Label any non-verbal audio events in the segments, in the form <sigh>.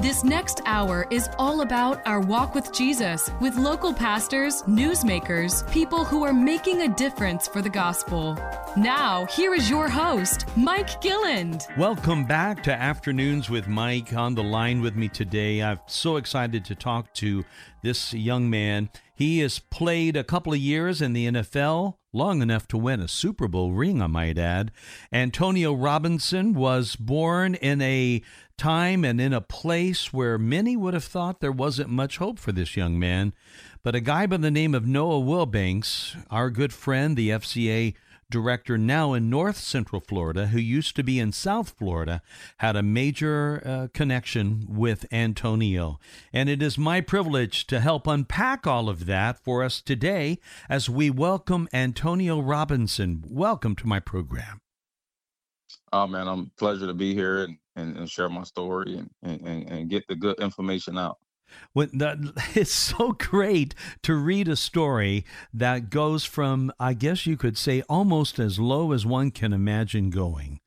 This next hour is all about our walk with Jesus with local pastors, newsmakers, people who are making a difference for the gospel. Now, here is your host, Mike Gilland. Welcome back to Afternoons with Mike. On the line with me today, I'm so excited to talk to this young man. He has played a couple of years in the NFL, long enough to win a Super Bowl ring, I might add. Antonio Robinson was born in a time and in a place where many would have thought there wasn't much hope for this young man. But a guy by the name of Noah Wilbanks, our good friend, the FCA director now in North Central Florida, who used to be in South Florida, had a major uh, connection with Antonio. And it is my privilege to help unpack all of that for us today as we welcome Antonio Robinson. Welcome to my program. Oh man, I'm pleasure to be here and, and, and share my story and, and, and get the good information out. When the, <laughs> it's so great to read a story that goes from, I guess you could say, almost as low as one can imagine going,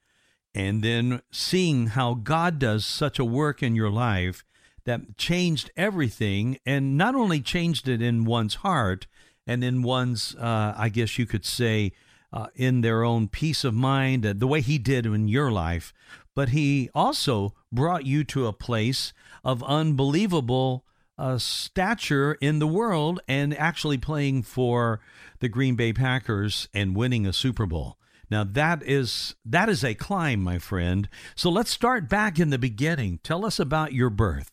and then seeing how God does such a work in your life that changed everything, and not only changed it in one's heart and in one's, uh, I guess you could say, uh, in their own peace of mind, uh, the way He did in your life, but He also brought you to a place of unbelievable uh, stature in the world and actually playing for the Green Bay Packers and winning a Super Bowl. Now that is that is a climb, my friend. So let's start back in the beginning. Tell us about your birth.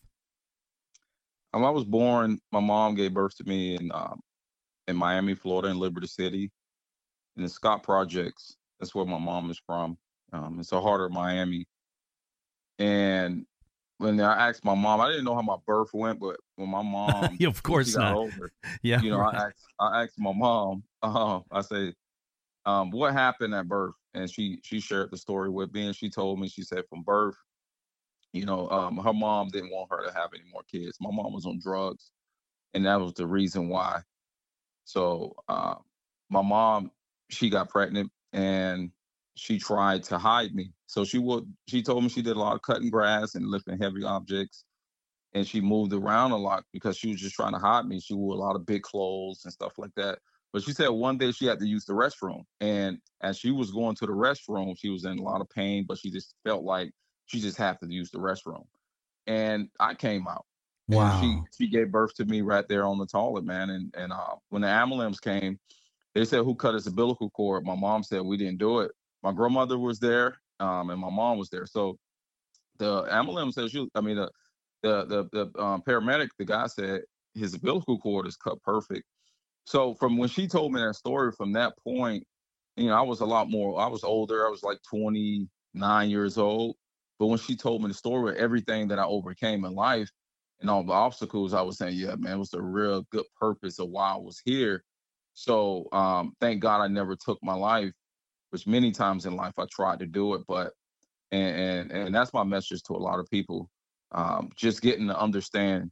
Um, I was born. My mom gave birth to me in um, in Miami, Florida, in Liberty City in the Scott Projects. That's where my mom is from. Um, it's a heart of Miami. And when I asked my mom, I didn't know how my birth went, but when my <laughs> mom, yeah, of course not. Older, <laughs> yeah, you know. I asked, I asked my mom. Uh, <laughs> I said, um, "What happened at birth?" And she she shared the story with me, and she told me, she said, from birth, you know, um, her mom didn't want her to have any more kids. My mom was on drugs, and that was the reason why. So uh, my mom she got pregnant and she tried to hide me. So she would she told me she did a lot of cutting grass and lifting heavy objects. And she moved around a lot because she was just trying to hide me. She wore a lot of big clothes and stuff like that. But she said one day she had to use the restroom. And as she was going to the restroom, she was in a lot of pain, but she just felt like she just had to use the restroom. And I came out. Wow. she she gave birth to me right there on the toilet, man. And and uh, when the ambulance came, they said who cut his umbilical cord. My mom said we didn't do it. My grandmother was there, um, and my mom was there. So the ambulance says you. I mean the the the, the um, paramedic, the guy said his umbilical cord is cut perfect. So from when she told me that story, from that point, you know, I was a lot more. I was older. I was like 29 years old. But when she told me the story of everything that I overcame in life and all the obstacles, I was saying, yeah, man, it was a real good purpose of why I was here. So um, thank God I never took my life, which many times in life I tried to do it, but and and, and that's my message to a lot of people. Um, just getting to understand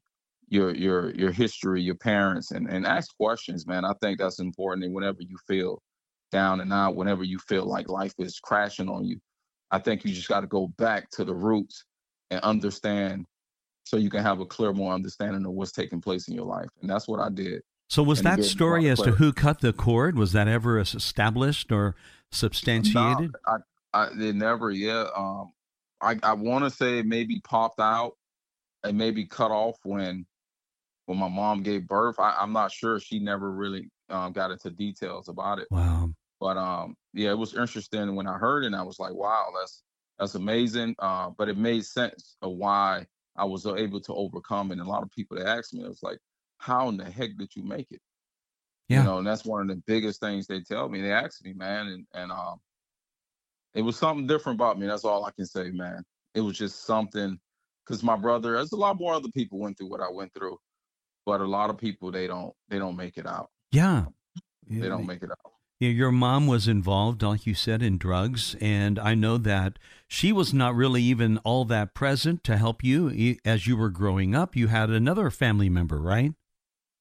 your your your history, your parents, and and ask questions, man. I think that's important. And whenever you feel down and out, whenever you feel like life is crashing on you, I think you just got to go back to the roots and understand, so you can have a clear, more understanding of what's taking place in your life. And that's what I did. So was that story as to who cut the cord? Was that ever established or substantiated? No, I, I, it never yet. Um, I, I want to say it maybe popped out and maybe cut off when when my mom gave birth. I, am not sure. She never really um, got into details about it. Wow. But um, yeah, it was interesting when I heard it. and I was like, wow, that's that's amazing. Uh, but it made sense of why I was able to overcome. And a lot of people that asked me, it was like, how in the heck did you make it? Yeah. You know, and that's one of the biggest things they tell me. They ask me, man, and and um, it was something different about me. That's all I can say, man. It was just something because my brother, there's a lot more other people went through what I went through, but a lot of people they don't they don't make it out. Yeah, they don't make it out. Your mom was involved, like you said, in drugs, and I know that she was not really even all that present to help you as you were growing up. You had another family member, right?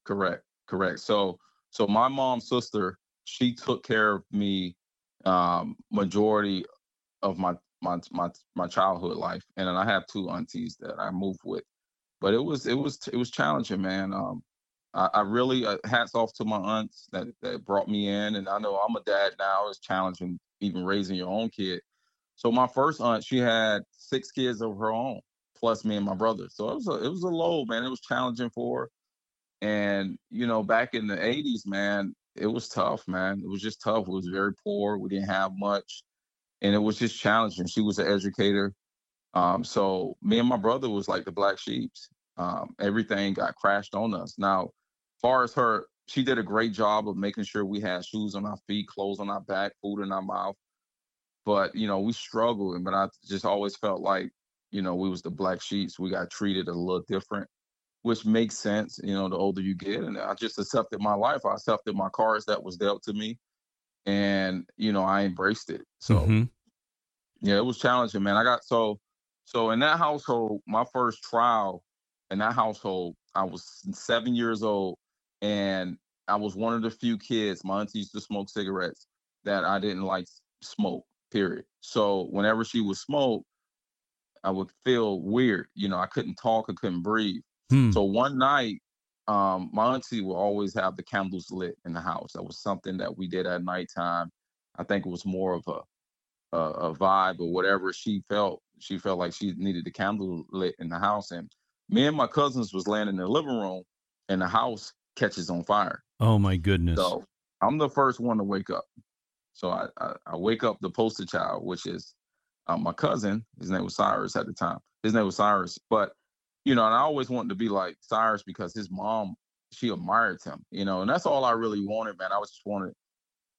Correct. Correct. So so my mom's sister, she took care of me um majority of my my my my childhood life. And then I have two aunties that I moved with. But it was it was it was challenging, man. Um I, really uh, hats off to my aunts that that brought me in and I know I'm a dad now. It's challenging even raising your own kid. So my first aunt, she had six kids of her own, plus me and my brother. So it was a it was a load, man. It was challenging for her. And you know, back in the '80s, man, it was tough, man. It was just tough. It was very poor. We didn't have much, and it was just challenging. She was an educator, um, so me and my brother was like the black sheeps. Um, everything got crashed on us. Now, far as her, she did a great job of making sure we had shoes on our feet, clothes on our back, food in our mouth but you know we struggled but i just always felt like you know we was the black sheets we got treated a little different which makes sense you know the older you get and i just accepted my life i accepted my cards that was dealt to me and you know i embraced it so mm-hmm. yeah it was challenging man i got so so in that household my first trial in that household i was seven years old and i was one of the few kids my auntie used to smoke cigarettes that i didn't like smoke period. So whenever she would smoke, I would feel weird. You know, I couldn't talk, I couldn't breathe. Hmm. So one night, um, my auntie would always have the candles lit in the house. That was something that we did at nighttime. I think it was more of a, a, a vibe or whatever she felt. She felt like she needed the candle lit in the house. And me and my cousins was laying in the living room, and the house catches on fire. Oh my goodness! So I'm the first one to wake up. So I, I, I wake up the poster child, which is um, my cousin. His name was Cyrus at the time. His name was Cyrus, but you know, and I always wanted to be like Cyrus because his mom she admired him, you know, and that's all I really wanted, man. I was just wanted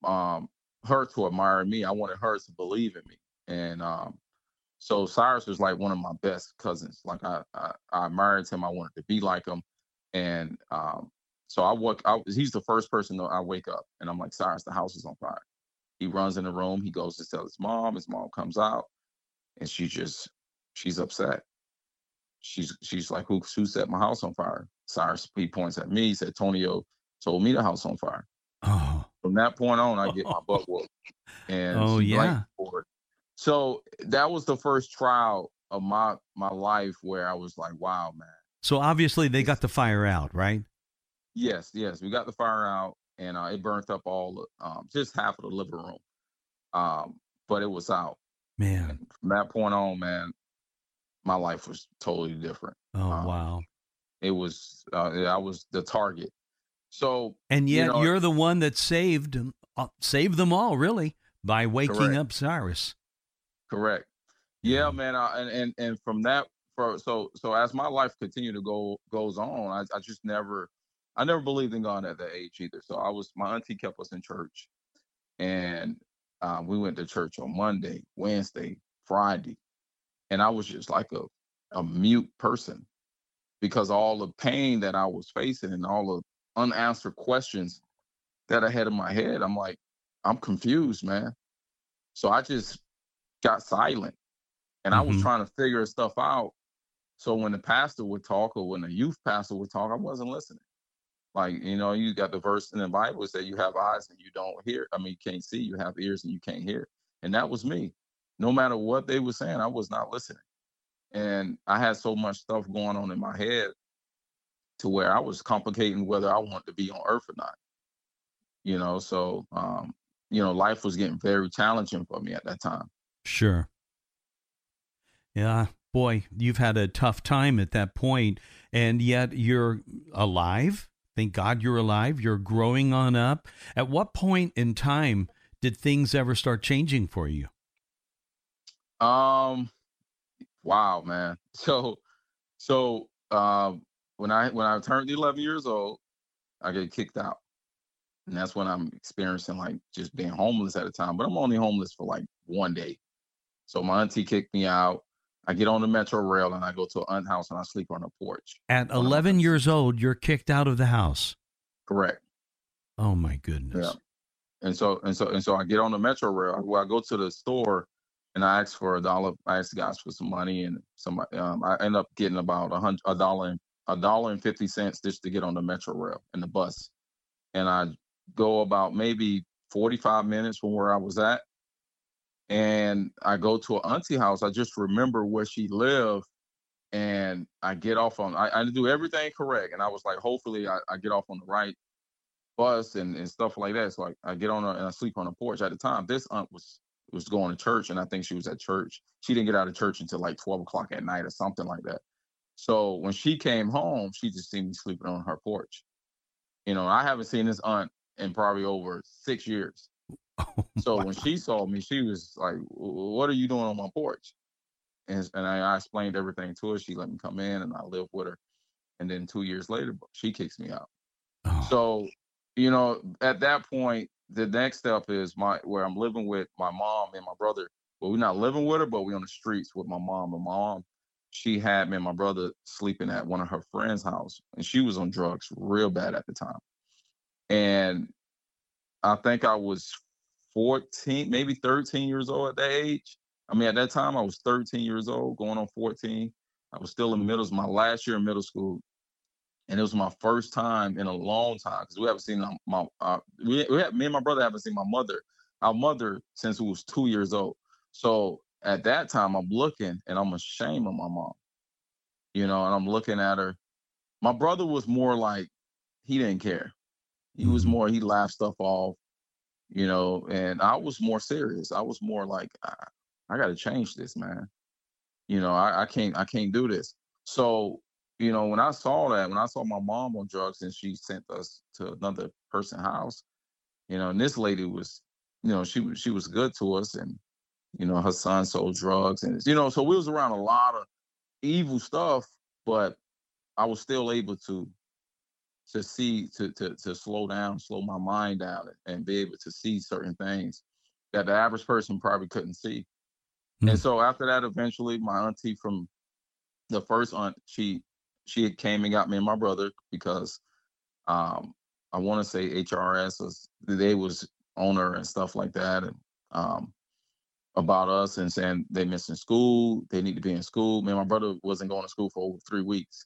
um, her to admire me. I wanted her to believe in me, and um, so Cyrus was like one of my best cousins. Like I, I, I admired him. I wanted to be like him, and um, so I woke. I, he's the first person that I wake up, and I'm like, Cyrus, the house is on fire. He runs in the room. He goes to tell his mom. His mom comes out, and she just she's upset. She's she's like, who who set my house on fire? Cyrus he points at me. He said, Tonio told me the house on fire. Oh. From that point on, I get my butt <laughs> whooped. And oh yeah. So that was the first trial of my my life where I was like, wow, man. So obviously they got the fire out, right? Yes, yes, we got the fire out and uh, it burnt up all um, just half of the living room. Um, but it was out. Man, and from that point on, man, my life was totally different. Oh um, wow! It was uh, I was the target. So and yet you are the one that saved uh, saved them all, really, by waking correct. up Cyrus. Correct. Yeah, man. I, and and and from that, for so so as my life continued to go goes on, I, I just never I never believed in God at that age either. So I was my auntie kept us in church, and um, we went to church on Monday, Wednesday, Friday, and I was just like a a mute person because all the pain that I was facing and all the unanswered questions that I had in my head, I'm like, I'm confused, man. So I just got silent and. I was mm-hmm. trying to figure stuff out. So when the pastor would talk or when the youth pastor would talk, I wasn't listening. Like, you know, you got the verse in the Bible that you have eyes and you don't hear. I mean, you can't see, you have ears and you can't hear. And that was me. No matter what they were saying, I was not listening. And I had so much stuff going on in my head to where I was complicating whether I wanted to be on earth or not. You know, so um, you know, life was getting very challenging for me at that time. Sure. Yeah, boy, you've had a tough time at that point, and yet you're alive Thank God you're alive. You're growing on up. At what point in time did things ever start changing for you? Um, wow, man. <laughs> So, so um, when I when I turned 11 years old, I get kicked out, and that's when I'm experiencing like just being homeless at a time. But I'm only homeless for like one day. So my auntie kicked me out. I get on the metro rail and I go to an aunt house and I sleep on a porch. At 11 years old, you're kicked out of the house. Correct. Oh my goodness. Yeah. And so and so and so I get on the metro rail. Well, I go to the store and I asked for a dollar. I asked the guys for some money and some. Um, I end up getting about a hundred a dollar and a dollar and fifty cents just to get on the metro rail and the bus, and I go about maybe forty five minutes from where I was at, and I go to an auntie house. I just remember where she lived, and I get off on. I, I do everything correct, and I was like, hopefully, I, I get off on the right bus and, and stuff like that. So I, I get on her and I sleep on the porch. At the time, this aunt was was going to church, and I think she was at church. She didn't get out of church until like twelve o'clock at night or something like that. So when she came home, she just seen me sleeping on her porch. You know, I haven't seen this aunt in probably over six years. <laughs> Oh, so wow. when she saw me, she was like, "What are you doing on my porch?" And, and I, I, explained everything to her. She let me come in, and I lived with her. And then two years later, she kicks me out. Oh. So, you know, at that point, the next step is my where I'm living with my mom and my brother. Well, we're not living with her, but we're on the streets with my mom. And mom, she had me and my brother sleeping at one of her friends' house, and she was on drugs real bad at the time. And I think I was 14, maybe 13 years old at that age. I mean, at that time, I was 13 years old, going on 14. I was still in middle, my last year in middle school, and it was my first time in a long time because we haven't seen my, uh, we, we have, me and my brother haven't seen my mother, our mother since we was two years old. So at that time, I'm looking and I'm ashamed of my mom, you know, and I'm looking at her. My brother was more like he didn't care. He was mm-hmm. more he laughed stuff off, you know, and I was more serious. I was more like I, I got to change this, man. You know, I, I can't I can't do this. So you know, when I saw that, when I saw my mom on drugs and she sent us to another person's house, you know, and this lady was, you know, she was she was good to us, and you know, her son sold drugs, and you know, so we was around a lot of evil stuff, but I was still able to to see to to to slow down, slow my mind down, and be able to see certain things that the average person probably couldn't see. Mm-hmm. And hmm. so after that, eventually, my auntie from the first aunt, she she came and got me and my brother because um, I want to say HRS was they was owner and stuff like that, and um, about us and saying they missing school, they need to be in school. Me and my brother wasn't going to school for over three weeks,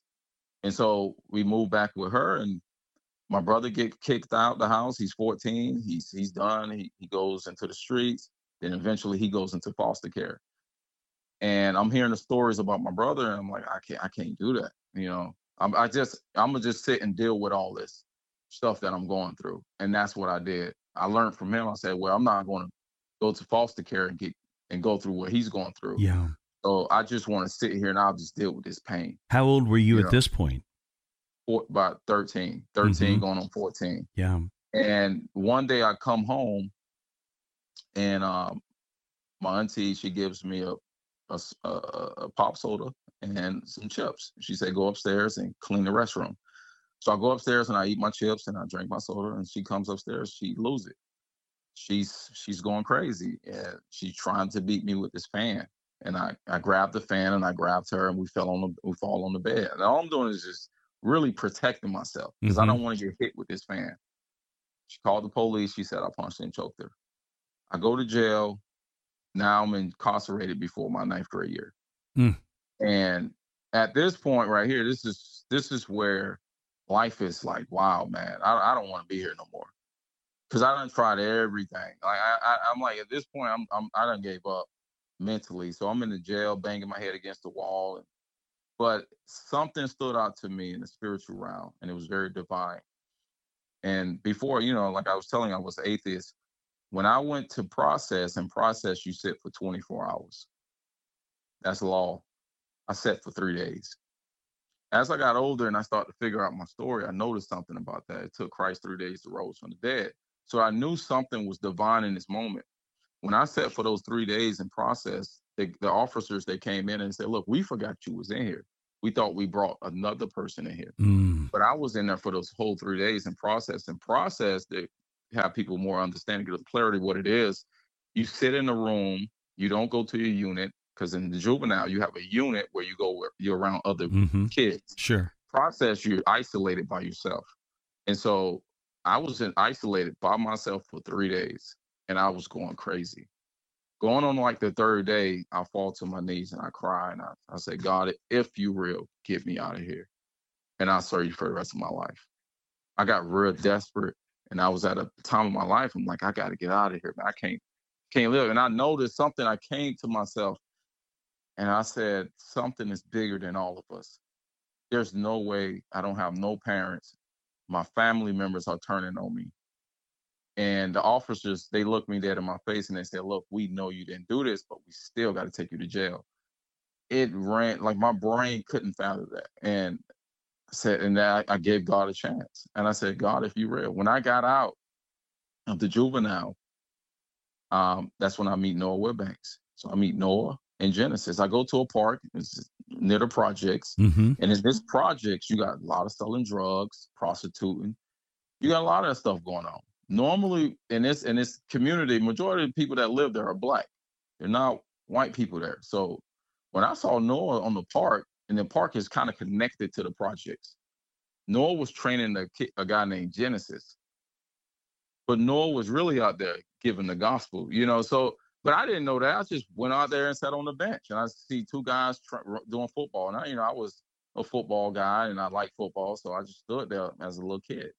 and so we moved back with her. And my brother get kicked out the house. He's 14. He's he's done. He he goes into the streets. Then eventually he goes into foster care. And I'm hearing the stories about my brother, and I'm like, I can't I can't do that. You know, I'm, I just I'm gonna just sit and deal with all this stuff that I'm going through, and that's what I did. I learned from him. I said, well, I'm not going to go to foster care and get and go through what he's going through. Yeah. So I just want to sit here and I'll just deal with this pain. How old were you, you at know? this point? Four, about 13, 13 mm-hmm. going on 14. Yeah. And one day I come home and um, my auntie, she gives me a, a, a, a pop soda and some chips. She said, go upstairs and clean the restroom. So I go upstairs and I eat my chips and I drink my soda. And she comes upstairs, she loses it. She's she's going crazy and she's trying to beat me with this fan. And I, I grabbed the fan and I grabbed her and we fell on the we fall on the bed. And all I'm doing is just really protecting myself because mm-hmm. I don't want to get hit with this fan. She called the police. She said I punched and choked her. I go to jail. Now I'm incarcerated before my ninth grade year. Mm. And at this point right here, this is this is where life is like, wow, man, I, I don't want to be here no more. Cause I done tried everything. Like I, I am like at this point, I'm, I'm I done gave up mentally. So I'm in the jail, banging my head against the wall. But something stood out to me in the spiritual realm, and it was very divine. And before, you know, like I was telling, I was atheist. When I went to process and process, you sit for 24 hours. That's law. I sat for three days. As I got older and I started to figure out my story, I noticed something about that. It took Christ three days to rise from the dead. So I knew something was divine in this moment. When I sat for those three days in process, the, the officers they came in and said, "Look, we forgot you was in here. We thought we brought another person in here, mm. but I was in there for those whole three days in process. And process to have people more understanding, get clarity what it is. You sit in a room. You don't go to your unit because in the juvenile you have a unit where you go where you're around other mm-hmm. kids. Sure. Process you're isolated by yourself, and so I was in isolated by myself for three days, and I was going crazy. Going on like the third day, I fall to my knees and I cry and I, I say, God, if you real, get me out of here. and I'll serve you for the rest of my life. I got real desperate and I was at a time of my life. I'm like, I got to get out of here, man. I can't, can't live. And I noticed something. I came to myself, and I said, something is bigger than all of us. There's no way I don't have no parents. My family members are turning on me. And the officers, they looked me dead in my face and they said, Look, we know you didn't do this, but we still got to take you to jail. It ran like my brain couldn't fathom that. And I said, and I, I gave God a chance. And I said, God, if you're real, when I got out of the juvenile, um, that's when I meet Noah Wilbanks. So I meet Noah in Genesis. I go to a park, it's near the projects. Mm-hmm. And in this projects, you got a lot of selling drugs, prostituting. You got a lot of that stuff going on. Normally in this in this community, majority of people that live there are black. They're not white people there. So when I saw Noah on the park, and the park is kind of connected to the projects. Noah was training a, kid, a guy named Genesis, but Noah was really out there giving the gospel, you know. So, but I didn't know that. I just went out there and sat on the bench, and I see two guys tra- doing football, and I, you know, I was a football guy, and I like football, so I just stood there as a little kid.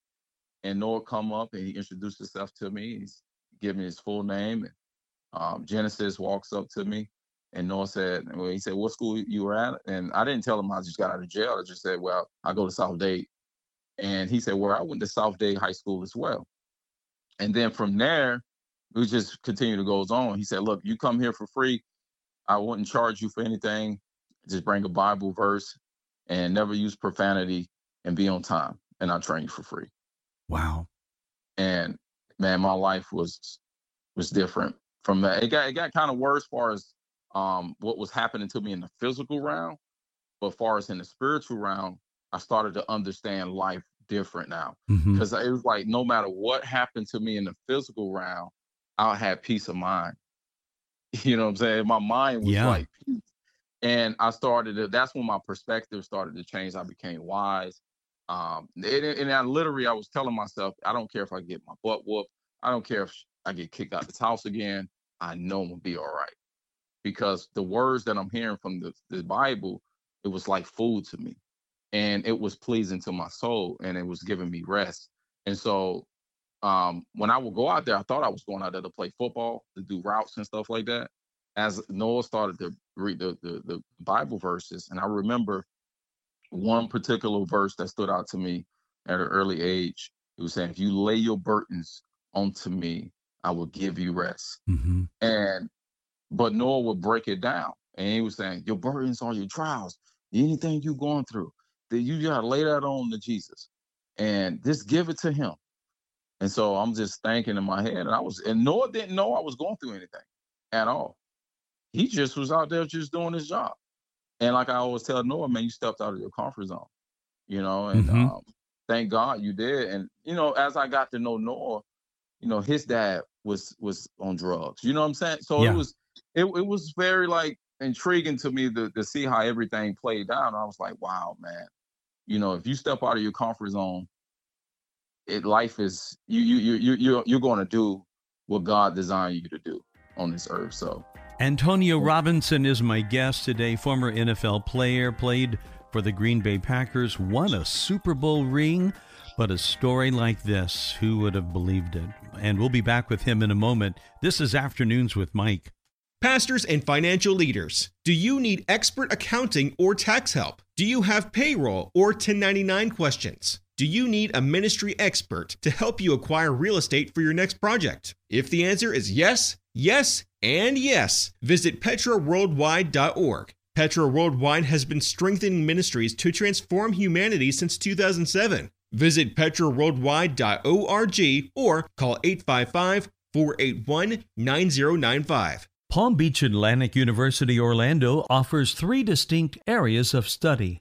And Noah come up and he introduced himself to me. He's giving me his full name, and um, Genesis walks up to me and Noah said, well, he said, what school you were at? And I didn't tell him I just got out of jail. I just said, well, I go to South Dade. And he said, well, I went to South Dade High School as well. And then from there, we just continue to goes on. He said, look, you come here for free. I wouldn't charge you for anything. Just bring a Bible verse and never use profanity and be on time. And I'll train you for free. Wow. And man, my life was was different from that. It got it got kind of worse as far as um, what was happening to me in the physical realm, but far as in the spiritual realm, I started to understand life different now because mm-hmm. it was like no matter what happened to me in the physical realm, I had peace of mind. <laughs> You know what I'm saying? My mind was yeah. like peace. And I started to, that's when my perspective started to change. I became wise. Um, and, and I literally, I was telling myself, I don't care if I get my butt whooped. I don't care if I get kicked out of this house again. I know I'm gonna be all right because the words that I'm hearing from the, the Bible, it was like food to me. And it was pleasing to my soul and it was giving me rest. And so um, when I would go out there, I thought I was going out there to play football, to do routes and stuff like that. As Noah started to read the, the, the Bible verses, and I remember one particular verse that stood out to me at an early age. It was saying, "If you lay your burdens onto me, I will give you rest." Mm-hmm. And but Noah would break it down. And he was saying, Your burdens are your trials. Anything you're going through, that you gotta lay that on to Jesus. And just give it to him. And so I'm just thinking in my head, and I was and Noah didn't know I was going through anything at all. He just was out there just doing his job. And like I always tell Noah, man, you stepped out of your comfort zone, you know, and Mhm. um, thank God you did. And you know, as I got to know Noah, you know, his dad was was on drugs. You know what I'm saying? So Yeah. it was it, it was very like intriguing to me to, to see how everything played out. I was like, wow, man. You know, if you step out of your comfort zone, it life is you you you you you're, you're going to do what God designed you to do on this earth. So Antonio Robinson is my guest today, former NFL player, played for the Green Bay Packers, won a Super Bowl ring. But a story like this, who would have believed it? And we'll be back with him in a moment. This is Afternoons with Mike. Pastors and financial leaders, do you need expert accounting or tax help? Do you have payroll or 1099 questions? Do you need a ministry expert to help you acquire real estate for your next project? If the answer is yes, yes, and yes, visit petraworldwide.org. Petra Worldwide has been strengthening ministries to transform humanity since 2007. Visit petraworldwide.org or call 855 481 9095. Palm Beach Atlantic University Orlando offers three distinct areas of study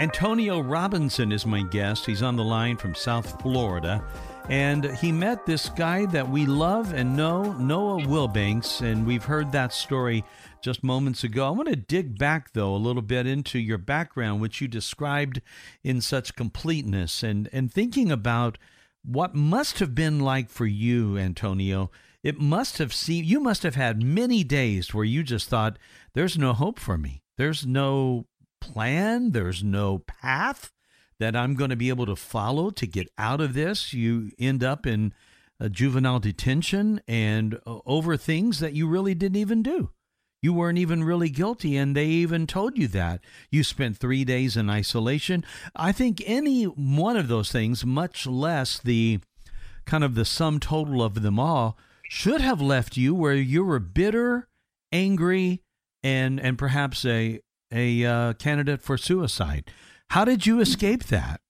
Antonio Robinson is my guest. He's on the line from South Florida. And he met this guy that we love and know, Noah Wilbanks, and we've heard that story just moments ago. I want to dig back, though, a little bit into your background, which you described in such completeness, and, and thinking about what must have been like for you, Antonio. It must have seemed, you must have had many days where you just thought, there's no hope for me. There's no plan. There's no path that I'm going to be able to follow to get out of this. You end up in a juvenile detention and uh, over things that you really didn't even do. You weren't even really guilty, and they even told you that. You spent three days in isolation. I think any one of those things, much less the kind of the sum total of them all, should have left you where you were bitter, angry, and and perhaps a a uh, candidate for suicide. How did you escape that?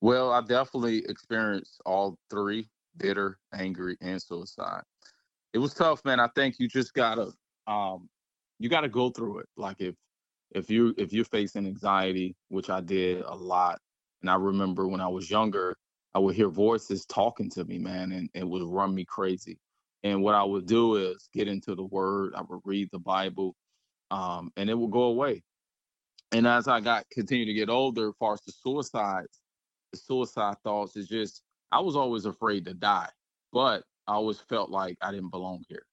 Well, I definitely experienced all three bitter, angry, and suicide. It was tough, man. I think you just gotta um you gotta go through it. Like if if you if you're facing anxiety, which I did a lot, and I remember when I was younger, I would hear voices talking to me, man, and it would run me crazy. And what I would do is get into the word, I would read the Bible, um, and it would go away. And as I got continue to get older, as far as the suicides, the suicide thoughts is just I was always afraid to die, but I always felt like I didn't belong here.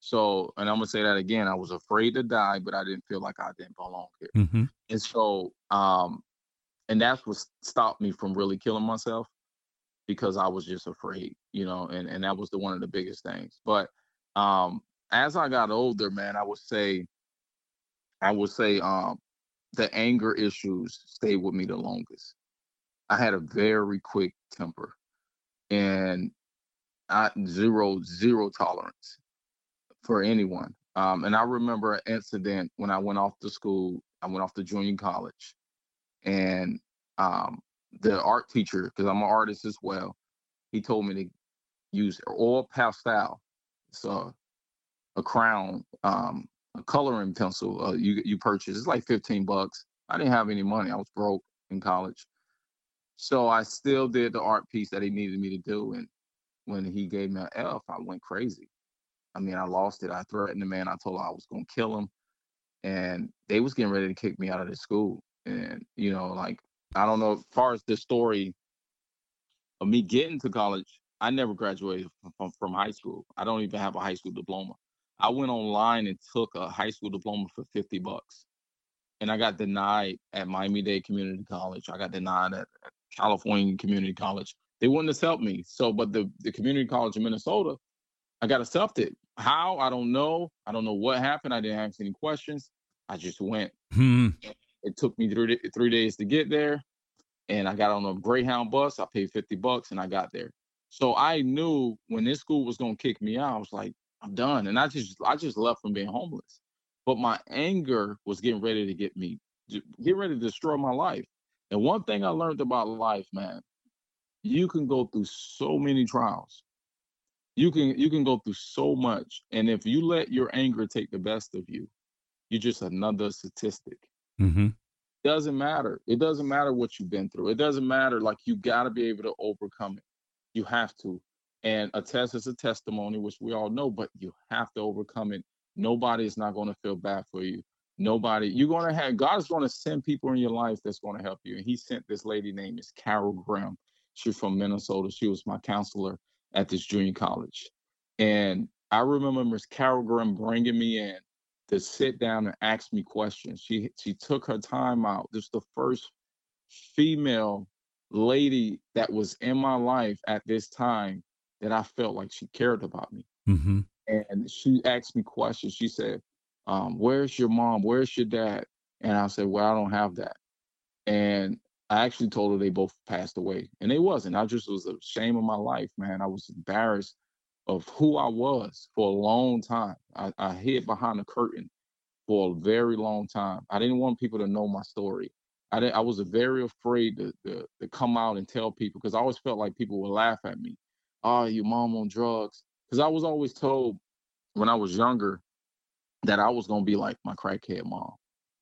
So, and I'm gonna say that again, I was afraid to die, but I didn't feel like I didn't belong here. Mm-hmm. And so, um, and that's what stopped me from really killing myself because I was just afraid, you know, and and that was the one of the biggest things. But um, as I got older, man, I would say, I would say, um, the anger issues stayed with me the longest. I had a very quick temper and I zero zero tolerance for anyone. Um, and I remember an incident when I went off to school. I went off to junior college, and um, the art teacher, because I'm an artist as well, he told me to use oil pastel, so a crown um, a coloring pencil uh, you you purchase. It's like 15 bucks. I didn't have any money. I was broke in college. So I still did the art piece that he needed me to do. And when he gave me an F, I went crazy. I mean, I lost it. I threatened the man. I told him I was gonna kill him. And they was getting ready to kick me out of the school. And, you know, like I don't know, as far as the story of me getting to college, I never graduated from, from high school. I don't even have a high school diploma. I went online and took a high school diploma for 50 bucks. And I got denied at Miami Dade Community College. I got denied at, California Community College. They wouldn't accept me. So, but the, the community college in Minnesota, I got accepted. How? I don't know. I don't know what happened. I didn't ask any questions. I just went. Hmm. It took me three, three days to get there. And I got on a Greyhound bus. I paid 50 bucks and I got there. So I knew when this school was gonna kick me out, I was like, I'm done. And I just I just left from being homeless. But my anger was getting ready to get me get ready to destroy my life. And one thing I learned about life, man, you can go through so many trials. You can you can go through so much. And if you let your anger take the best of you, you're just another statistic. Mm-hmm. Doesn't matter. It doesn't matter what you've been through. It doesn't matter. Like you got to be able to overcome it. You have to. And a test is a testimony, which we all know, but you have to overcome it. Nobody is not going to feel bad for you. Nobody, you're going to have, God is going to send people in your life that's going to help you. And He sent this lady named is Carol Graham. She's from Minnesota. She was my counselor at this junior college. And I remember Miss Carol Graham bringing me in to sit down and ask me questions. She she took her time out. This is the first female lady that was in my life at this time that I felt like she cared about me. Mm-hmm. And she asked me questions. She said, um, Where's your mom? Where's your dad? And I said, Well, I don't have that. And I actually told her they both passed away. And they wasn't. I just was a shame of my life, man. I was embarrassed of who I was for a long time. I, I hid behind a curtain for a very long time. I didn't want people to know my story. I, I was very afraid to, to, to come out and tell people because I always felt like people would laugh at me oh, your mom on drugs. Because I was always told when I was younger that I was gonna be like my crackhead mom.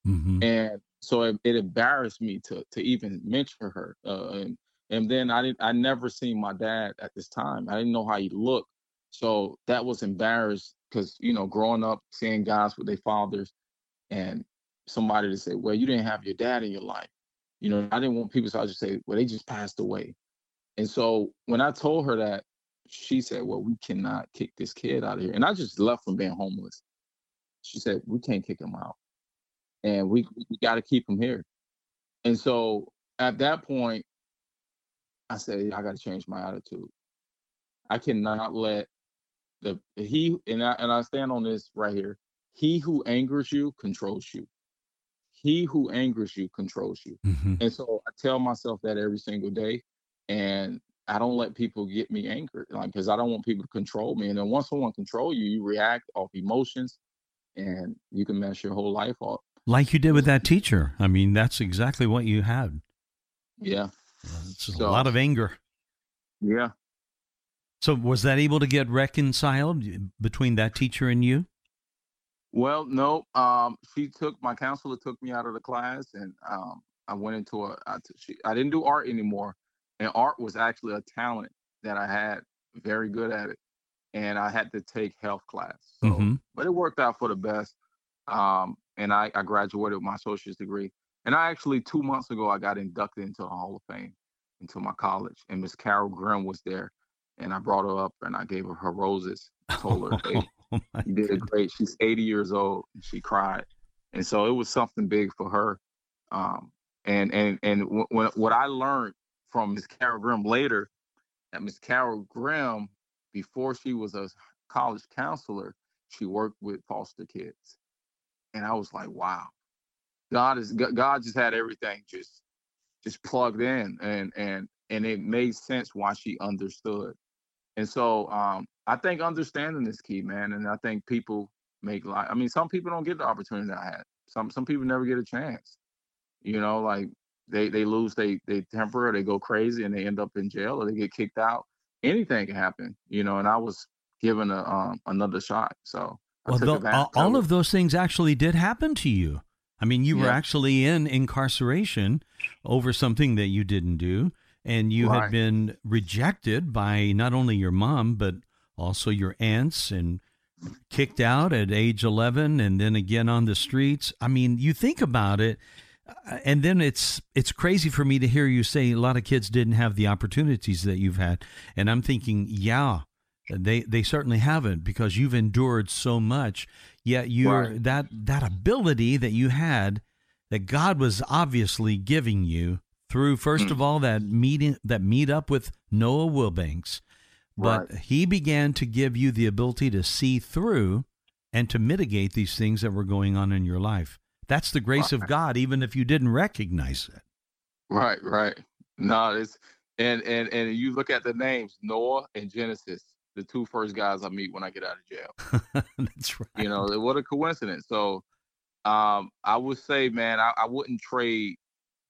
Mm-hmm. And so it, it embarrassed me to to even mention her. Uh, and and then I didn't I never seen my dad at this time. I didn't know how he looked. So that was embarrassed because you know, growing up seeing guys with their fathers and somebody to say, Well, you didn't have your dad in your life. You know, I didn't want people to just say, Well, they just passed away. And so when I told her that, she said, Well, we cannot kick this kid out of here. And I just left from being homeless. She said, We can't kick him out and we, we got to keep him here. And so at that point, I said, I got to change my attitude. I cannot let the he and I and I stand on this right here. He who angers you controls you. He who angers you controls you. Mm-hmm. And so I tell myself that every single day, and I don't let people get me angered, like because I don't want people to control me. And then once someone control you, you react off emotions, and you can mess your whole life up. Like you did with that teacher. I mean, that's exactly what you had. Yeah. It's so, a lot of anger. Yeah. So was that able to get reconciled between that teacher and you? Well, no. Um, she took my counselor took me out of the class, and um, I went into a. I, she, I didn't do art anymore, and art was actually a talent that I had, very good at it, and I had to take health class. So, mm-hmm. but it worked out for the best. Um, and I, I graduated with my associate's degree. And I actually two months ago I got inducted into the Hall of Fame, into my college, and Miss Carol Grimm was there, and I brought her up and I gave her her roses. <laughs> Told her, hey, oh you did great. She's 80 years old. And she cried, and so it was something big for her. Um, and and and w- what I learned from Miss Carol Grimm later, that Miss Carol Grimm, before she was a college counselor, she worked with foster kids and I was like, wow, God is God just had everything just just plugged in, and and and it made sense why she understood. And so um, I think understanding is key, man. And I think people make life. I mean, some people don't get the opportunity that I had. Some some people never get a chance. You know, like they they lose they they temper, or they go crazy, and they end up in jail, or they get kicked out. Anything can happen, you know. And I was given a um, another shot, so well, the, all of those things actually did happen to you. I mean, you yeah. were actually in incarceration over something that you didn't do, and you right. had been rejected by not only your mom but also your aunts and kicked out at age 11 and then again on the streets. I mean, you think about it and then it's it's crazy for me to hear you say a lot of kids didn't have the opportunities that you've had. And I'm thinking, yeah, they they certainly haven't because you've endured so much. Yet you're right. that that ability that you had that God was obviously giving you through first mm. of all that meeting that meet up with Noah Wilbanks, but right. he began to give you the ability to see through and to mitigate these things that were going on in your life. That's the grace right. of God, even if you didn't recognize it. Right, right. No, it's and and and you look at the names Noah and Genesis the two first guys I meet when I get out of jail. <laughs> That's right. You know, what a coincidence. So um, I would say, man, I, I, wouldn't trade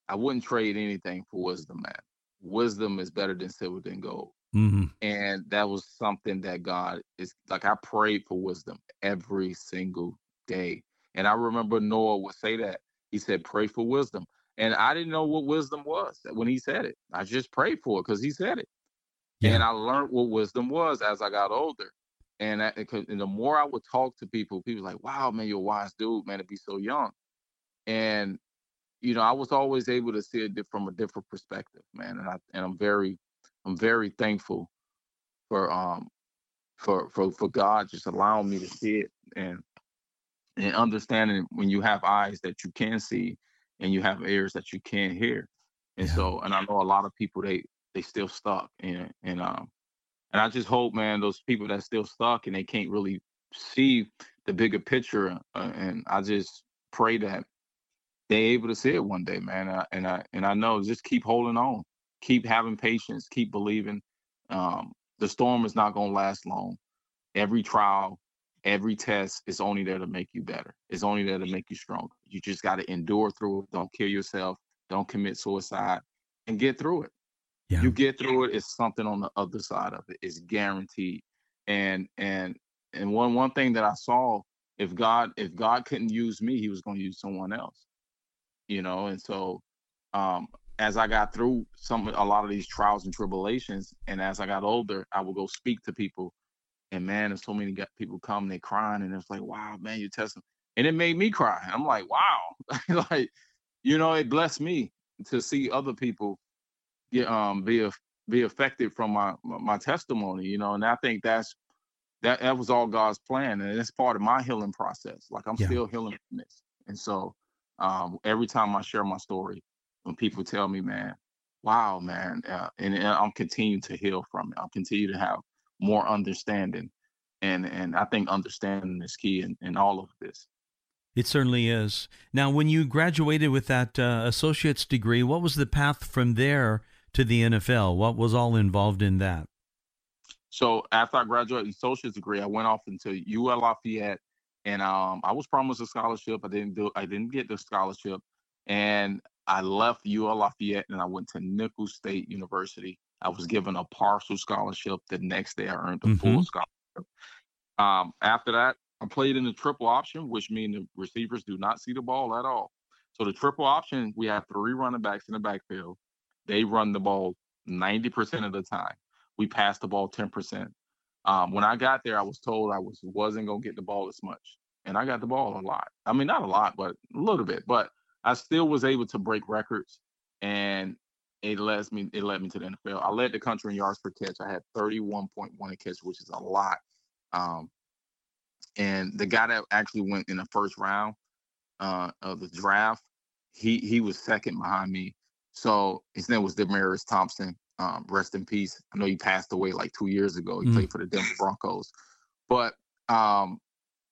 I wouldn't trade anything for wisdom, man. Wisdom is better than silver than gold. Mm-hmm. And that was something that God is like I prayed for wisdom every single day. And I remember Noah would say that. He said, pray for wisdom. And I didn't know what wisdom was when he said it. I just prayed for it because he said it. Yeah. And I learned what wisdom was as I got older. And, that, and the more I would talk to people, people like, wow, man, you're a wise dude, man, to be so young. And, you know, I was always able to see it from a different perspective, man. And I and I'm very, I'm very thankful for um for for for God just allowing me to see it and and understanding when you have eyes that you can see and you have ears that you can't hear. And yeah. so, and I know a lot of people they they still stuck and and um and I just hope man those people that still stuck and they can't really see the bigger picture uh, and I just pray that they able to see it one day man and I, and I and I know just keep holding on keep having patience keep believing um the storm is not going to last long every trial every test is only there to make you better it's only there to make you stronger you just got to endure through it don't kill yourself don't commit suicide and get through it yeah. You get through it, it's something on the other side of it. It's guaranteed. And and and one one thing that I saw, if God if God couldn't use me, He was going to use someone else. you know. And so, um, as I got through some a lot of these trials and tribulations, and as I got older, I would go speak to people, and man, there's so many people come, they crying, and it's like, wow, man, you're testing, and it made me cry. I'm like, wow, <laughs> like, you know, it blessed me to see other people get um be be affected from my my testimony, you know, and I think that's that that was all God's plan, and it's part of my healing process. Like I'm yeah. still healing from this, and so um, every time I share my story, when people tell me, "Man, wow, man," uh, and, and I'm continuing to heal from it. I'll continue to have more understanding, and and I think understanding is key in, in all of this. It certainly is. Now, when you graduated with that uh, associate's degree, what was the path from there to the NFL? What was all involved in that? So after I graduated with associate's degree, I went off into UL Lafayette, and um, I was promised a scholarship. I didn't do. I didn't get the scholarship, and I left UL Lafayette and I went to Nicholls State University. I was given a partial scholarship. The next day, I earned a mm-hmm. full scholarship. Um, after that, I played in the triple option, which means the receivers do not see the ball at all. So the triple option, we have three running backs in the backfield. They run the ball 90% of the time we passed the ball 10%. Um, when I got there, I was told I was wasn't gonna get the ball as much, and I got the ball a lot. I mean, not a lot, but a little bit. But I still was able to break records, and it led me. It led me to the NFL. I led the country in yards per catch. I had 31.1 a catch, which is a lot. Um, and the guy that actually went in the first round uh, of the draft, he he was second behind me. So his name was Demaryius Thompson. Um, rest in peace. I know he passed away like two years ago. He mm. played for the Denver Broncos, but um,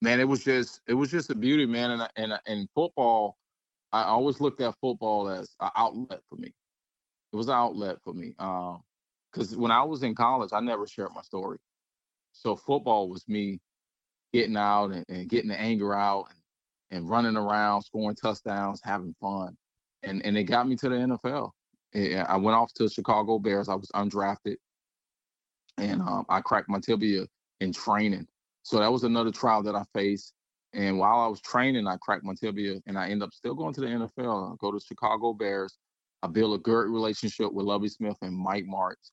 man, it was just it was just a beauty, man. And and and football, I always looked at football as an outlet for me. It was an outlet for me. because um, when I was in college, I never shared my story. So football was me getting out and, and getting the anger out and, and running around, scoring touchdowns, having fun. And and it got me to the NFL. I went off to Chicago Bears. I was undrafted, and um, I cracked my tibia in training. So that was another trial that I faced. And while I was training, I cracked my tibia, and I end up still going to the NFL. I go to Chicago Bears. I build a great relationship with Lovie Smith and Mike Martz.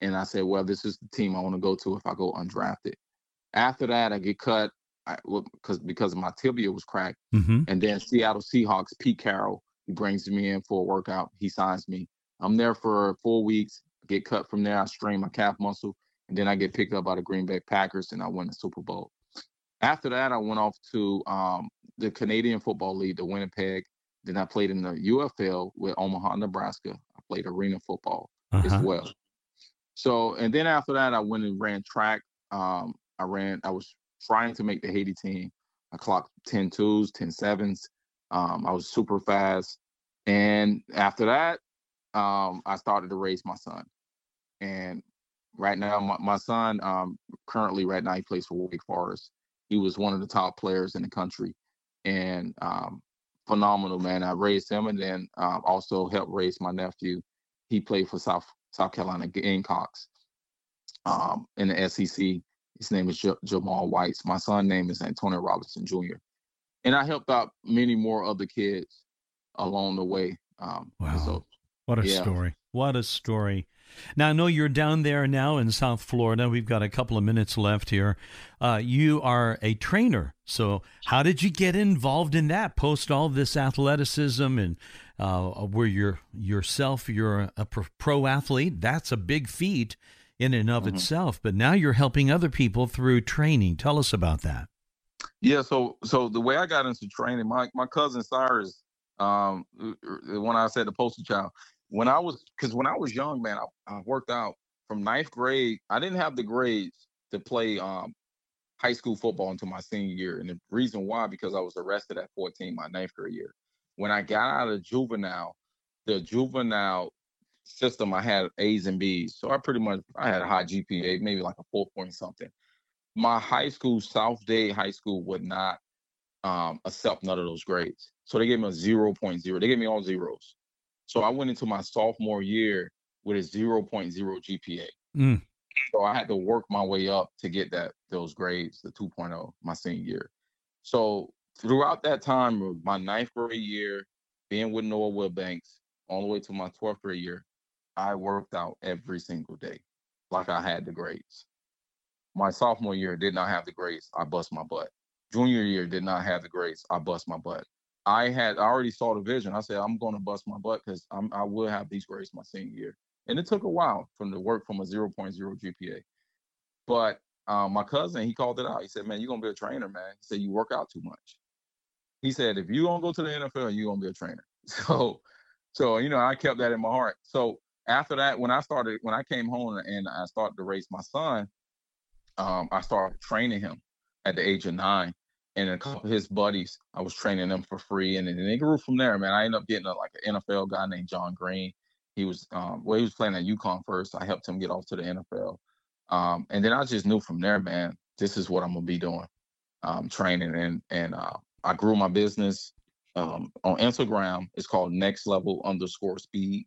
And I said, well, this is the team I want to go to if I go undrafted. After that, I get cut because because my tibia was cracked. Mm-hmm. And then Seattle Seahawks, Pete Carroll, he brings me in for a workout. He signs me. I'm there for four weeks, get cut from there. I strain my calf muscle, and then I get picked up by the Green Bay Packers, and I win the Super Bowl. After that, I went off to um, the Canadian Football League, the Winnipeg. Then I played in the UFL with Omaha, Nebraska. I played arena football uh-huh. as well. So, and then after that, I went and ran track. Um, I ran, I was trying to make the Haiti team. I clocked 10 twos, 10 sevens. Um, I was super fast. And after that, um, I started to raise my son. And right now, my, my son, um, currently right now, he plays for Wake Forest. He was one of the top players in the country, and um, phenomenal man. I raised him, and then um, also helped raise my nephew. He played for South South Carolina Gamecocks um, in the SEC. His name is J- Jamal Whites. My son's name is Antonio Robinson Jr. And I helped out many more other kids along the way. Um, wow. So what a yeah. story. What a story. Now, I know you're down there now in South Florida. We've got a couple of minutes left here. Uh, you are a trainer. So, how did you get involved in that post all this athleticism and uh, where you're yourself, you're a pro athlete? That's a big feat in and of mm-hmm. itself. But now you're helping other people through training. Tell us about that. Yeah. So, so the way I got into training, my, my cousin Cyrus, um, the one I said the poster child, when I was because when I was young, man, I, I, worked out from ninth grade. I didn't have the grades to play um, high school football until my senior year, and the reason why because I was arrested at 14 my ninth grade year. When I got out of juvenile, the juvenile system, I had A's and B's, so I pretty much I had a high GPA, maybe like a four point something. My high school, South Dade High School, would not um, accept none of those grades, so they gave me a 0.0. They gave me all zeros. So I went into my sophomore year with a 0.0 GPA. Mm. So I had to work my way up to get that those grades, the 2.0, my senior year. So throughout that time, my ninth grade year, being with Noah Wilbanks all the way to my 12th grade year, I worked out every single day like I had the grades. My sophomore year did not have the grades. I bust my butt. Junior year did not have the grades. I bust my butt. I had I already saw the vision. I said I'm going to bust my butt because I will have these grades my senior year. And it took a while from the work from a 0.0 GPA. But um, my cousin, he called it out. He said, "Man, you're gonna be a trainer, man." He said, "You work out too much." He said, "If you don't go to the NFL, you're gonna be a trainer." <laughs> So, so you know, I kept that in my heart. So after that, when I started, when I came home and I started to raise my son, um, I started training him at the age of nine. And a couple of his buddies, I was training them for free, and then they grew from there. Man, I ended up getting a, like an NFL guy named John Green. He was, um, well, he was playing at UConn first. I helped him get off to the NFL, um, and then I just knew from there, man, this is what I'm gonna be doing, um, training, and and uh, I grew my business um, on Instagram. It's called Next Level underscore Speed.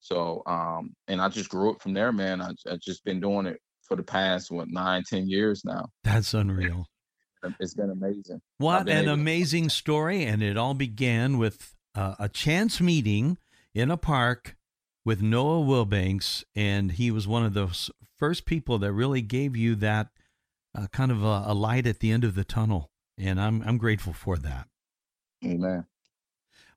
So, um, and I just grew up from there, man. I, I just been doing it for the past what nine, ten years now. That's unreal. It's been amazing. What an amazing story! And it all began with uh, a chance meeting in a park with Noah Wilbanks, and he was one of those first people that really gave you that uh, kind of a, a light at the end of the tunnel. And I'm I'm grateful for that. Amen.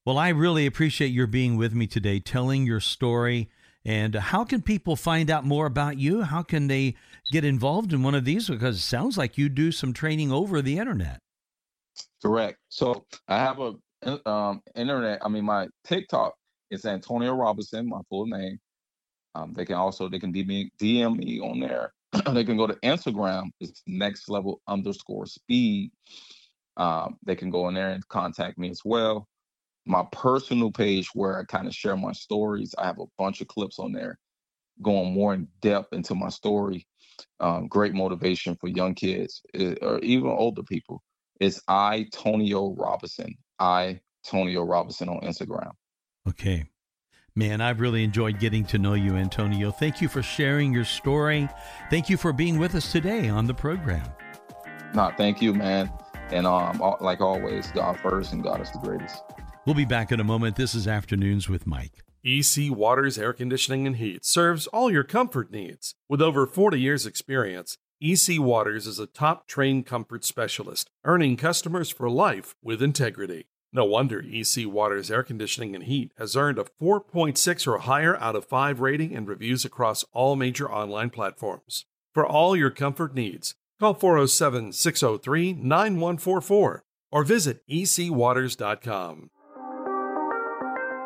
Well, I really appreciate your being with me today, telling your story. And how can people find out more about you? How can they get involved in one of these? Because it sounds like you do some training over the internet. Correct. So I have a um, internet. I mean, my TikTok is Antonio Robinson, my full name. Um, they can also they can DM me, DM me on there. <clears throat> they can go to Instagram. It's next level underscore speed. Um, they can go in there and contact me as well my personal page where I kind of share my stories. I have a bunch of clips on there going more in depth into my story. Um, great motivation for young kids eh, or even older people. It's I Tonio Robinson. I Tonio Robinson on Instagram. Okay. Man, I've really enjoyed getting to know you, Antonio. Thank you for sharing your story. Thank you for being with us today on the program. No, thank you, man. And um, like always, God first and God is the greatest. We'll be back in a moment. This is Afternoons with Mike. EC Waters Air Conditioning and Heat serves all your comfort needs. With over 40 years' experience, EC Waters is a top trained comfort specialist, earning customers for life with integrity. No wonder EC Waters Air Conditioning and Heat has earned a 4.6 or higher out of 5 rating and reviews across all major online platforms. For all your comfort needs, call 407 603 9144 or visit ecwaters.com.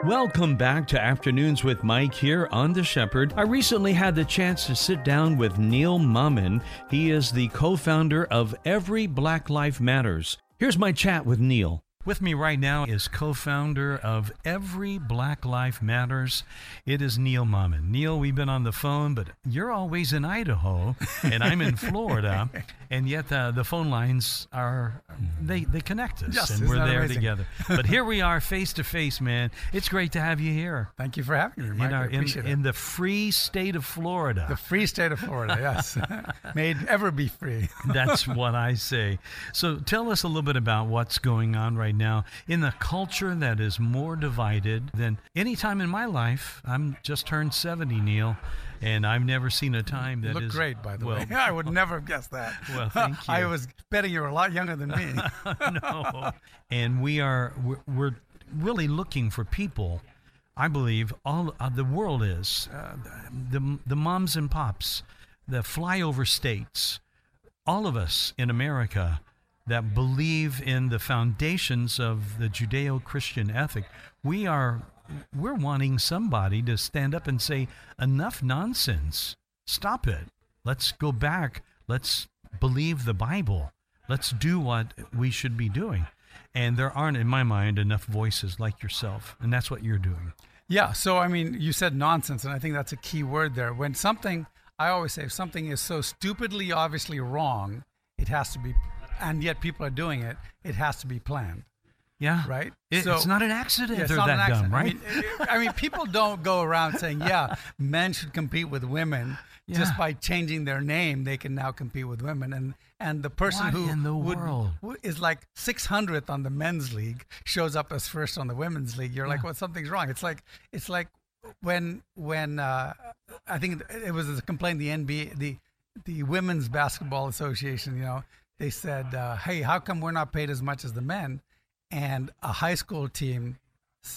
Welcome back to Afternoons with Mike here on The Shepherd. I recently had the chance to sit down with Neil Mammen. He is the co founder of Every Black Life Matters. Here's my chat with Neil. With me right now is co founder of Every Black Life Matters. It is Neil Mammen. Neil, we've been on the phone, but you're always in Idaho, <laughs> and I'm in Florida, and yet uh, the phone lines are, they, they connect us, yes, and we're there amazing? together. <laughs> But here we are, face to face, man. It's great to have you here. Thank you for having me, Mike. In, our, in, in the free state of Florida. The free state of Florida, <laughs> yes. May it ever be free. That's what I say. So tell us a little bit about what's going on right now in the culture that is more divided than any time in my life. I'm just turned 70, Neil, and I've never seen a time that You look is- great, by the well, way. <laughs> I would never have guessed that. Well, thank <laughs> you. I was betting you were a lot younger than me. <laughs> no. And we are we're, we're really looking for people. I believe all uh, the world is uh, the the moms and pops, the flyover states, all of us in America that believe in the foundations of the Judeo-Christian ethic. We are we're wanting somebody to stand up and say enough nonsense. Stop it. Let's go back. Let's believe the Bible. Let's do what we should be doing. And there aren't, in my mind, enough voices like yourself. And that's what you're doing. yeah, so I mean, you said nonsense, and I think that's a key word there. When something, I always say, if something is so stupidly obviously wrong, it has to be, and yet people are doing it, it has to be planned. Yeah. Right. It- So- it's not an accident Yeah, it's they're not an that dumb, accident. right? I mean, it- I mean, people don't go around saying, <laughs> "Yeah, men should compete with women." Yeah. Just by changing their name, they can now compete with women. And and the person What who in the would, world? is like 600th on the men's league shows up as first on the women's league. You're like, well, something's wrong. It's like it's like when when uh, I think it was a complaint the NBA the the Women's Basketball Association. You know, they said, uh, "Hey, how come we're not paid as much as the men?" And a high school team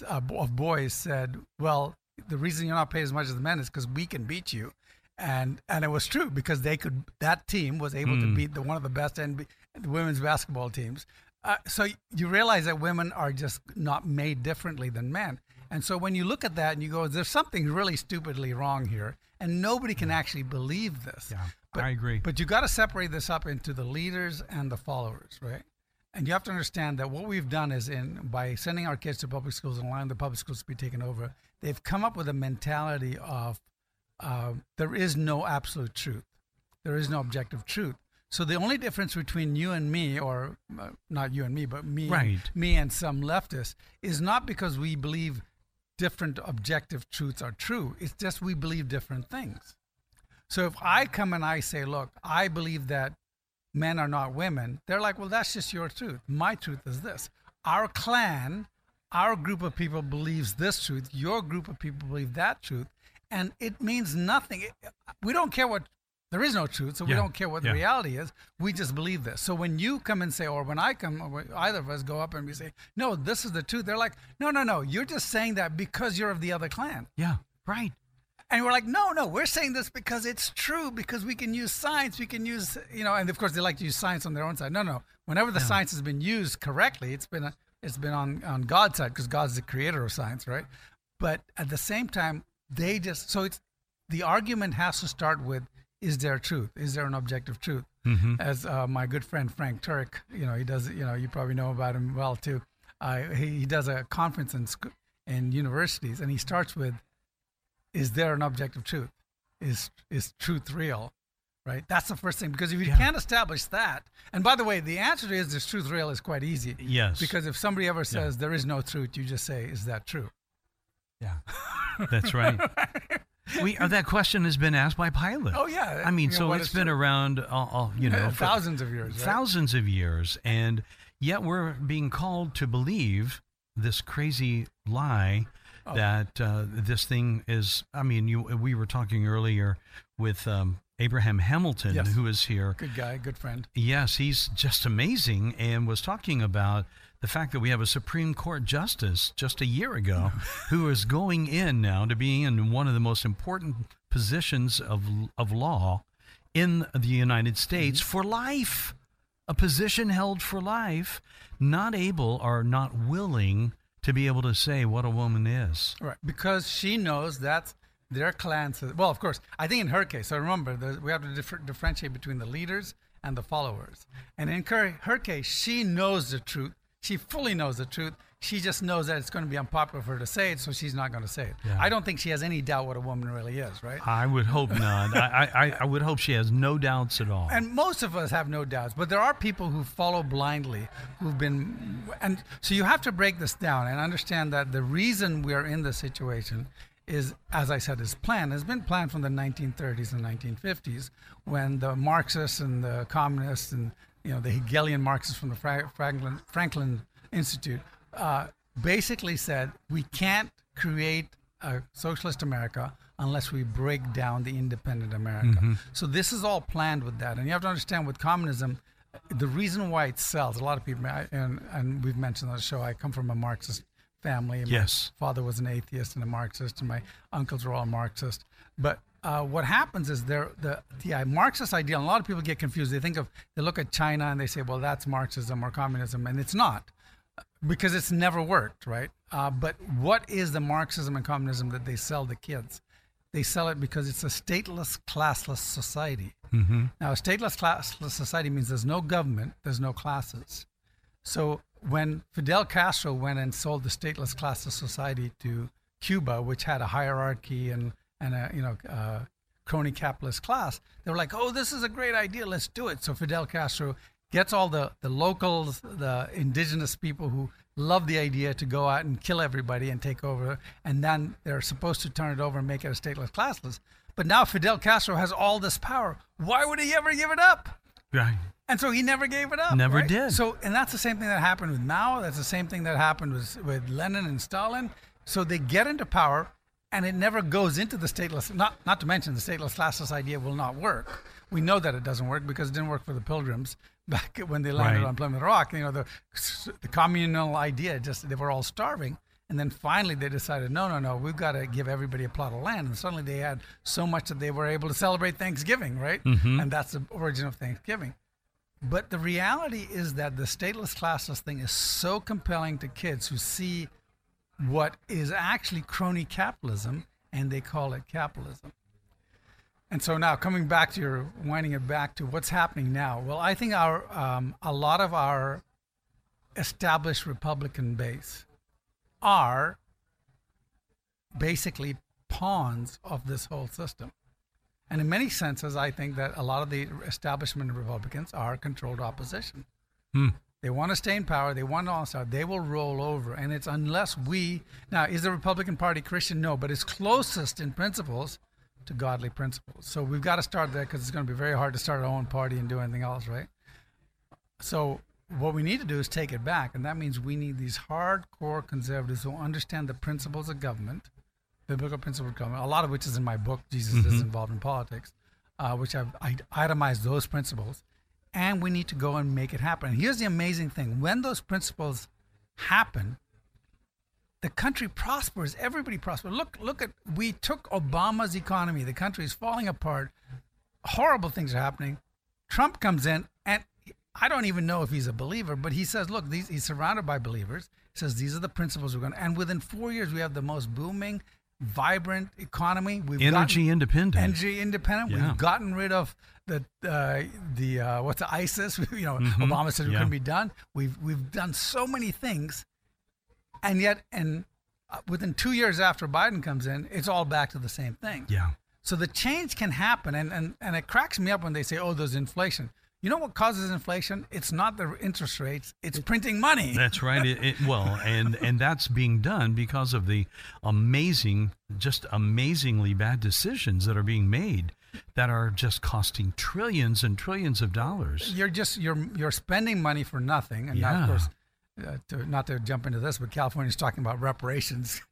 uh, of boys said, "Well, the reason you're not paid as much as the men is because we can beat you." And and it was true because they could. That team was able to beat the one of the best NBA, the women's basketball teams. Uh, so you realize that women are just not made differently than men. And so when you look at that and you go, "There's something really stupidly wrong here," and nobody can actually believe this. Yeah, But- I agree. But you got to separate this up into the leaders and the followers, right? And you have to understand that what we've done is in by sending our kids to public schools and allowing the public schools to be taken over, they've come up with a mentality of uh, there is no absolute truth, there is no objective truth. So the only difference between you and me, or uh, not you and me, but me, Right. me and some leftists, is not because we believe different objective truths are true. It's just we believe different things. So if I come and I say, look, I believe that men are not women, they're like, well, that's just your truth. My truth is this. Our clan, our group of people believes this truth. Your group of people believe that truth. And it means nothing. It- we don't care what, there is no truth, so we don't care what yeah. the reality is. We just believe this. So when you come and say, or when I come, or either of us go up and we say, no, this is the truth, they're like, no, no, no, you're just saying that because you're of the other clan. yeah, right. And we're like, no, no, we're saying this because it's true, because we can use science, we can use, you know, and of course they like to use science on their own side. No, no, whenever the science has been used correctly, it's been a, it's been on on God's side because God's the creator of science, right? But at the same time, they just so it's the argument has to start with is there truth? Is there an objective truth? As uh, my good friend Frank Turek, you know, he does, you know, you probably know about him well too. Uh, he, he does a conference in in universities, and he starts with is there an objective truth? Is is truth real? Right. That's the first thing because if you Yeah. can't establish that, and by the way, the answer is is truth real is quite easy. Yes. Because if somebody ever says there is no truth, you just say, is that true? Yeah, <laughs> that's right. we uh, that question has been asked by Pilate. Oh, yeah. I mean, You so what it's been true? around, uh, uh, you know, <laughs> thousands of years. Right? thousands of years, and yet we're being called to believe this crazy lie Oh. that uh, this thing is. I mean, you we were talking earlier with um, Abraham Hamilton, Yes. who is here. Good guy, good friend. Yes, he's just amazing and was talking about the fact that we have a Supreme Court justice just a year ago <laughs> who is going in now to be in one of the most important positions of, of law in the United States for life. A position held for life, not able or not willing to be able to say what a woman is. Right. Because she knows that their clan says, well, of course, I think in her case, so remember, we have to differ, differentiate between the leaders and the followers. And in her, her case, she knows the truth. She fully knows the truth. She just knows that it's going to be unpopular for her to say it, so she's not going to say it. Yeah. I don't think she has any doubt what a woman really is, right? I would hope <laughs> not. I, I, I would hope she has no doubts at all. And most of us have no doubts, but there are people who follow blindly, who've been, and so you have to break this down and understand that the reason we're in this situation is, as I said, is planned. Has been planned from the 1930s and 1950s when the Marxists and the communists and you know the Hegelian Marxists from the Fra- Franklin, Franklin Institute uh, basically said we can't create a socialist America unless we break down the independent America. So this is all planned with that, and you have to understand with communism, the reason why it sells. A lot of people, and and we've mentioned on the show. I come from a Marxist family. Yes. My father was an atheist and a Marxist, and my uncles were all Marxist. But uh, what happens is there the the uh, Marxist ideal. A lot of people get confused. They think of they look at China and they say, well, that's Marxism or communism, and it's not because it's never worked, right? Uh, but what is the Marxism and communism that they sell the kids? They sell it because it's a stateless, classless society. Mm-hmm. Now, a stateless, classless society means there's no government, there's no classes. So when Fidel Castro went and sold the stateless, classless society to Cuba, which had a hierarchy and and a you know uh, crony capitalist class, they were like, "Oh, this is a great idea. Let's do it." So Fidel Castro gets all the, the locals, the indigenous people who love the idea to go out and kill everybody and take over, and then they're supposed to turn it over and make it a stateless, classless. But now Fidel Castro has all this power. Why would he ever give it up? Right. And so he never gave it up. Never right? did. So, and that's the same thing that happened with Mao. That's the same thing that happened with, with Lenin and Stalin. So they get into power, and it never goes into the stateless. Not not to mention the stateless classless idea will not work. We know that it doesn't work because it didn't work for the Pilgrims <laughs> back when they landed Right. on Plymouth Rock. You know the the communal idea just they were all starving. And then finally, they decided, no, no, no, we've got to give everybody a plot of land. And suddenly, they had so much that they were able to celebrate Thanksgiving, right? Mm-hmm. And that's the origin of Thanksgiving. But the reality is that the stateless classless thing is so compelling to kids who see what is actually crony capitalism and they call it capitalism. And so now coming back to your winding it back to what's happening now. Well, I think our um, a lot of our established Republican base are basically pawns of this whole system. And in many senses, I think that a lot of the establishment Republicans are controlled opposition. Hmm. They want to stay in power. They want to all start. They will roll over. And it's unless we now is the Republican Party Christian? No, but it's closest in principles to godly principles. So we've got to start there because it's going to be very hard to start our own party and do anything else, right? So what we need to do is take it back, and that means we need these hardcore conservatives who understand the principles of government, biblical principles of government. A lot of which is in my book, Jesus is involved in politics, uh, which I've I itemized those principles, and we need to go and make it happen. And here's the amazing thing: when those principles happen, the country prospers. Everybody prospers. Look, look at we took Obama's economy. The country is falling apart. Horrible things are happening. Trump comes in, and I don't even know if he's a believer, but he says, look, these, he's surrounded by believers. He says these are the principles we're going to. And within four years, we have the most booming, vibrant economy. We've Energy independent. energy independent. Yeah. We've gotten rid of the uh, the uh, what's the ISIS? <laughs> you know, Obama said it Mm-hmm. Yeah. couldn't be done. We've we've done so many things, and yet, and uh, within two years after Biden comes in, it's all back to the same thing. yeah. So the change can happen, and, and, and it cracks me up when they say, oh, there's inflation. You know what causes inflation? It's not the interest rates, it's printing money. That's right. It, it, well, and and that's being done because of the amazing, just amazingly bad decisions that are being made that are just costing trillions and trillions of dollars. You're just you're you're spending money for nothing, and now, of course, uh, to, not to jump into this, but California's talking about reparations. <laughs>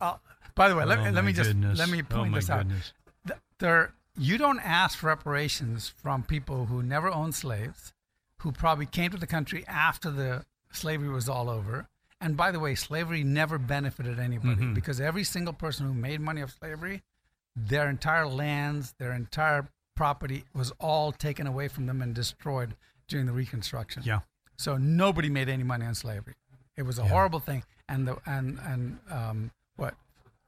Uh, by the way, let, Oh, let me just goodness. let me Oh, point my this out. goodness. Th- There, you don't ask for reparations from people who never owned slaves, who probably came to the country after the slavery was all over. And by the way, slavery never benefited anybody Mm-hmm. because every single person who made money of slavery, their entire lands, their entire property was all taken away from them and destroyed during the Reconstruction. Yeah. So nobody made any money on slavery. It was a horrible thing, and the and and um, what,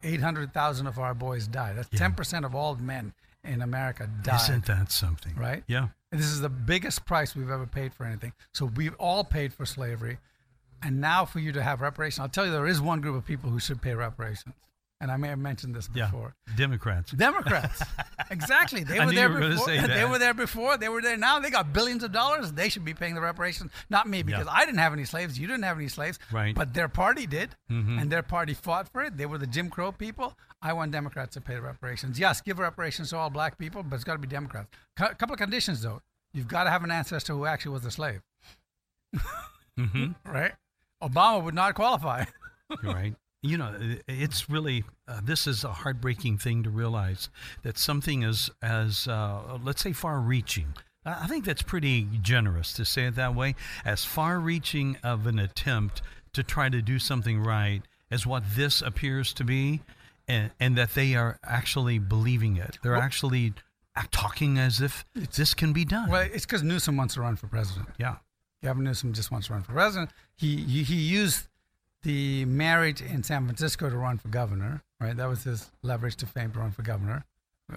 eight hundred thousand of our boys died. That's ten percent of all men in America died. Isn't that something? right? Yeah. And this is the biggest price we've ever paid for anything. So we've all paid for slavery, and now for you to have reparations, I'll tell you there is one group of people who should pay reparations, and I may have mentioned this Yeah. before. Democrats. Democrats. <laughs> exactly. They were there were before. They were there before. They were there now. They got billions of dollars. They should be paying the reparations, not me, because I didn't have any slaves. You didn't have any slaves. Right. But their party did, Mhm. and their party fought for it. They were the Jim Crow people. I want Democrats to pay the reparations. Yes, give reparations to all black people, but it's got to be Democrats. A couple of conditions though. You've got to have an ancestor who actually was a slave. hmm <laughs> Right. Obama would not qualify. <laughs> right. You know, it's really uh, this is a heartbreaking thing to realize that something as as uh, let's say far-reaching. I I think that's pretty generous to say it that way. As far-reaching of an attempt to try to do something right as what this appears to be, and, and that they are actually believing it. They're actually talking as if this can be done. well, it's because Newsom wants to run for president. Yeah. Gavin Newsom just wants to run for president. He he, he used the marriage in San Francisco to run for governor. Right, that was his leverage to fame to run for governor.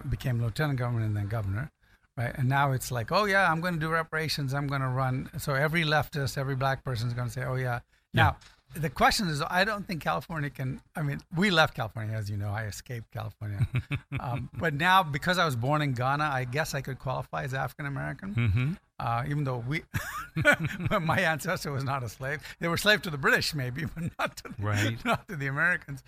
Became lieutenant governor and then governor. Right, and now it's like, oh yeah, I'm going to do reparations. I'm going to run. So every leftist, every black person is going to say, oh yeah. Now the question is, I don't think California can. I mean, we left California, as you know. I escaped California, <laughs> um, but now because I was born in Ghana, I guess I could qualify as African American Mm-hmm. Uh, even though we <laughs> my ancestor was not a slave. They were slave to the British, maybe, <laughs> but not to the, Right. not to the Americans.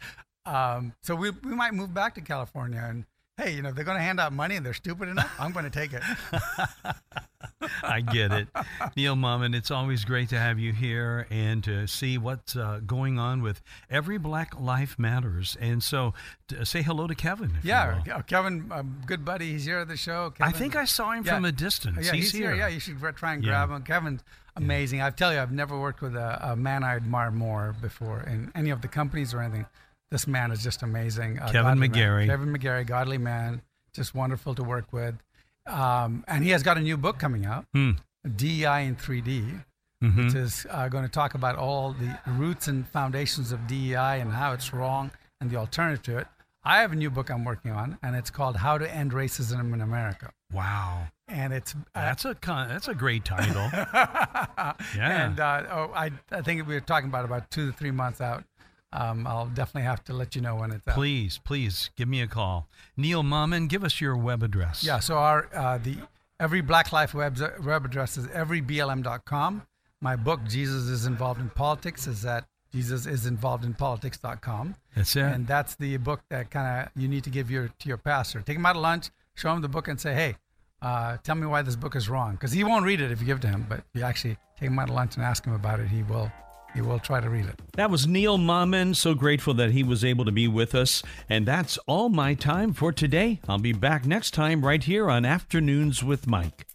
Um, so we we might move back to California and. Hey, you know, if they're going to hand out money and they're stupid enough, I'm going to take it. <laughs> I get it. Neil Mammen, it's always great to have you here and to see what's uh, going on with every Black Life Matters. And so to say hello to Kevin. Yeah, uh, Kevin, um, good buddy. He's here at the show. I think I saw him Yeah. from a distance. Yeah, he's, he's, here. Yeah, you should try and Yeah. grab him. Kevin's amazing. I tell you, I've never worked with a, a man I admire more before in any of the companies or anything. This man is just amazing. Uh, Kevin godly man. McGary. Kevin McGary, godly man, just wonderful to work with. Um, and he has got a new book coming out, Hmm. DEI in 3D, Mhm. which is uh, going to talk about all the roots and foundations of DEI and how it's wrong and the alternative to it. I have a new book I'm working on, and it's called How to End Racism in America. Wow. And it's uh, That's a con- that's a great title. <laughs> yeah. And uh, oh, I, I think we were talking about about two to three months out. Um, I'll definitely have to let you know when it's out. please, please give me a call. Neil Mammen, give us your web address. Yeah. So our uh, the every Black Life web web address is everyblm.com. My book Jesus is involved in politics is at jesusisinvolvedinpolitics.com. That's it. And that's the book that kind of you need to give your to your pastor. Take him out to lunch, show him the book, and say, "Hey, uh, tell me why this book is wrong." Because he won't read it if you give it to him, but you actually take him out to lunch and ask him about it. He will. He will try to read it. That was Neil Mammen. So grateful that he was able to be with us. And that's all my time for today. I'll be back next time right here on Afternoons with Mike.